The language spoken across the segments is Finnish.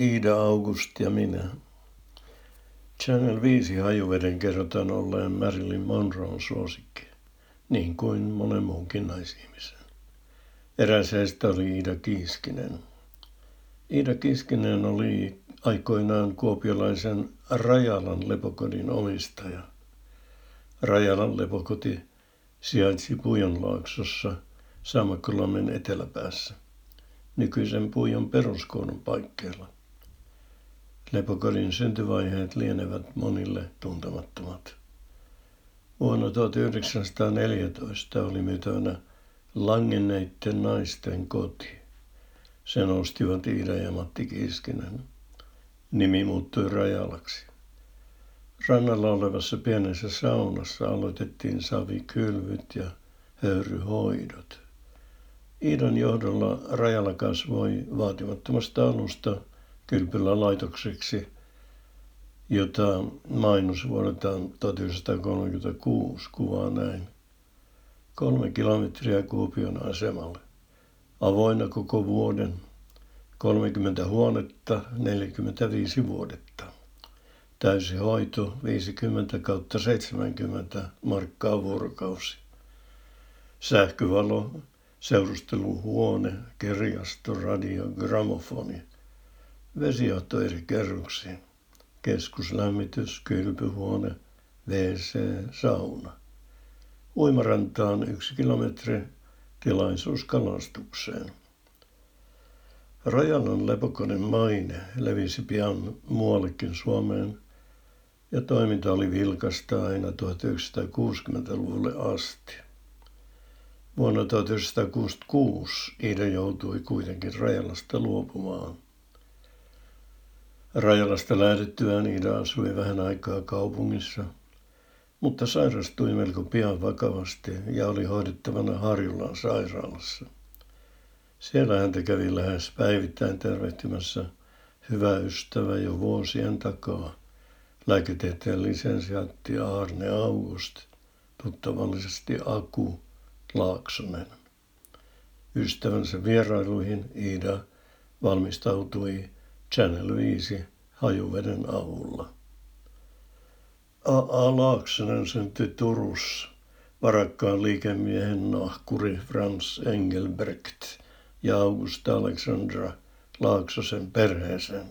Iida August ja minä. Channel 5 hajuveden kerrotaan olleen Marilyn Monroon suosikki, niin kuin monen muunkin naisihmisen. Eräs heistä oli Iida Kiiskinen. Iida Kiiskinen oli aikoinaan kuopiolaisen Rajalan lepokodin omistaja. Rajalan lepokoti sijaitsi Pujonlaaksossa Sammakkolammen eteläpäässä, nykyisen Pujon peruskoulun paikkeilla. Lepokodin syntyvaiheet lienevät monille tuntemattomat. Vuonna 1914 oli myytävänä langenneiden naisten koti. Sen ostivat Iida ja Matti Kiiskinen. Nimi muuttui Rajalaksi. Rannalla olevassa pienessä saunassa aloitettiin savikylvyt ja höyryhoidot. Iidan johdolla Rajala kasvoi vaatimattomasta alusta kylpylä laitokseksi, jota mainos vuodelta 1936 kuvaa näin. Kolme kilometriä Kuopion asemalle. Avoinna koko vuoden. 30 huonetta, 45 vuodetta. Täysi hoito 50 kautta 70 markkaa vuorokausi. Sähkövalo, seurusteluhuone, kirjasto, radio, gramofoni. Vesijohto eri kerroksiin. Keskuslämmitys, kylpyhuone, WC, sauna. Uimarantaan yksi kilometri, tilaisuus kalastukseen. Rajalan lepokonen maine levisi pian muuallekin Suomeen ja toiminta oli vilkasta aina 1960-luvulle asti. Vuonna 1966 Iida joutui kuitenkin Rajalasta luopumaan. Rajalasta lähdettyään Iida asui vähän aikaa kaupungissa, mutta sairastui melko pian vakavasti ja oli hoidettavana Harjulan sairaalassa. Siellä häntä kävi lähes päivittäin tervehtimässä hyvä ystävä jo vuosien takaa, lääketieteen lisensiaatti Arne August, tuttavallisesti Aku Laaksonen. Ystävänsä vierailuihin Iida valmistautui Channel 5 hajuveden avulla. A.A. Laaksonen syntyi Turussa varakkaan liikemiehen nahkuri Franz Engelbrecht ja Augusta Alexandra Laaksosen perheeseen.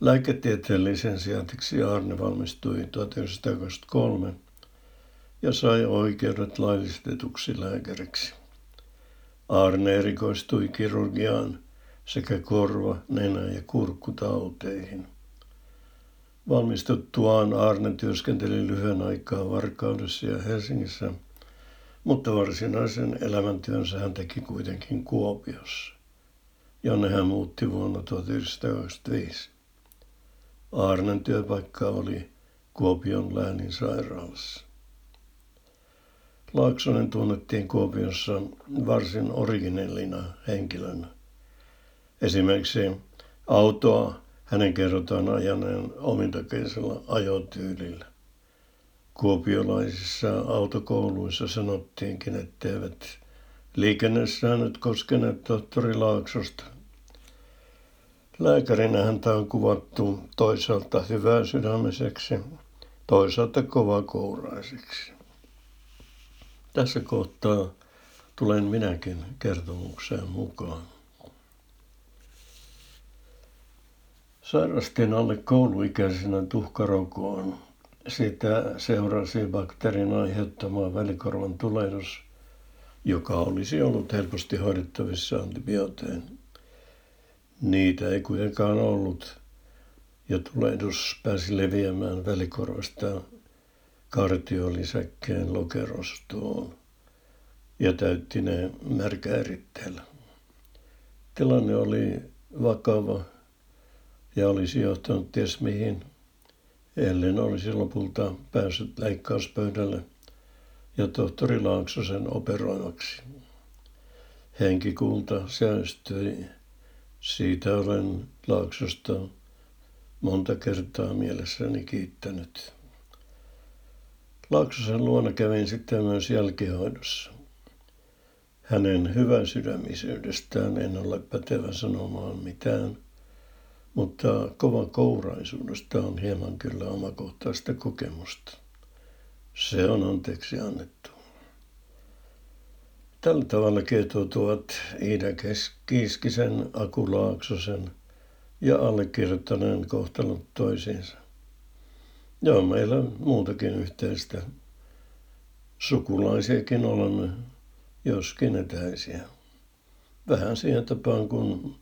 Lääketieteen lisensiaatiksi Arne valmistui 1923 ja sai oikeudet laillistetuksi lääkäriksi. Arne erikoistui kirurgiaan sekä korva-, nenä- ja kurkkutauteihin. Valmistuttuaan Arne työskenteli lyhyen aikaa Varkaudessa ja Helsingissä, mutta varsinaisen elämäntyönsä hän teki kuitenkin Kuopiossa, jonne hän muutti vuonna 1925. Arnen työpaikka oli Kuopion läänin sairaalassa. Laaksonen tunnettiin Kuopiossa varsin originellina henkilönä. Esimerkiksi autoa hänen kerrotaan ajaneen omintakeisella ajotyylillä. Kuopiolaisissa autokouluissa sanottiinkin, etteivät liikennesäännöt koskeneet tohtori Laaksosta. Lääkärinä häntä on kuvattu toisaalta hyvää sydämiseksi, toisaalta kouraiseksi. Tässä kohtaa tulen minäkin kertomukseen mukaan. Sairastin alle kouluikäisenä tuhkarokoon. Sitä seurasi bakteerin aiheuttama välikorvan tulehdus, joka olisi ollut helposti hoidettavissa antibiootein. Niitä ei kuitenkaan ollut, ja tulehdus pääsi leviämään välikorvasta kartiolisäkkeen lokerostoon ja täytti ne märkäeritteellä. Tilanne oli vakava ja olisi johtanut ties mihin, ellen olisi lopulta päässyt leikkauspöydälle ja tohtori Laaksosen operoimaksi. Henkikulta säästyi. Siitä olen Laaksosta monta kertaa mielessäni kiittänyt. Laaksosen luona kävin sitten myös jälkihoidossa. Hänen hyväsydämisyydestään en ole pätevä sanomaan mitään – mutta kova kouraisuudesta on hieman kyllä omakohtaista kokemusta. Se on anteeksi annettu. Tällä tavalla ketoutuvat Iida Kiiskisen, Aku Laaksosen ja allekirjoittaneen kohtalot toisiinsa. Joo, meillä on muutakin yhteistä. Sukulaisiakin olemme, joskin etäisiä. Vähän siihen tapaan kuin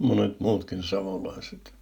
monet muutkin savolaiset.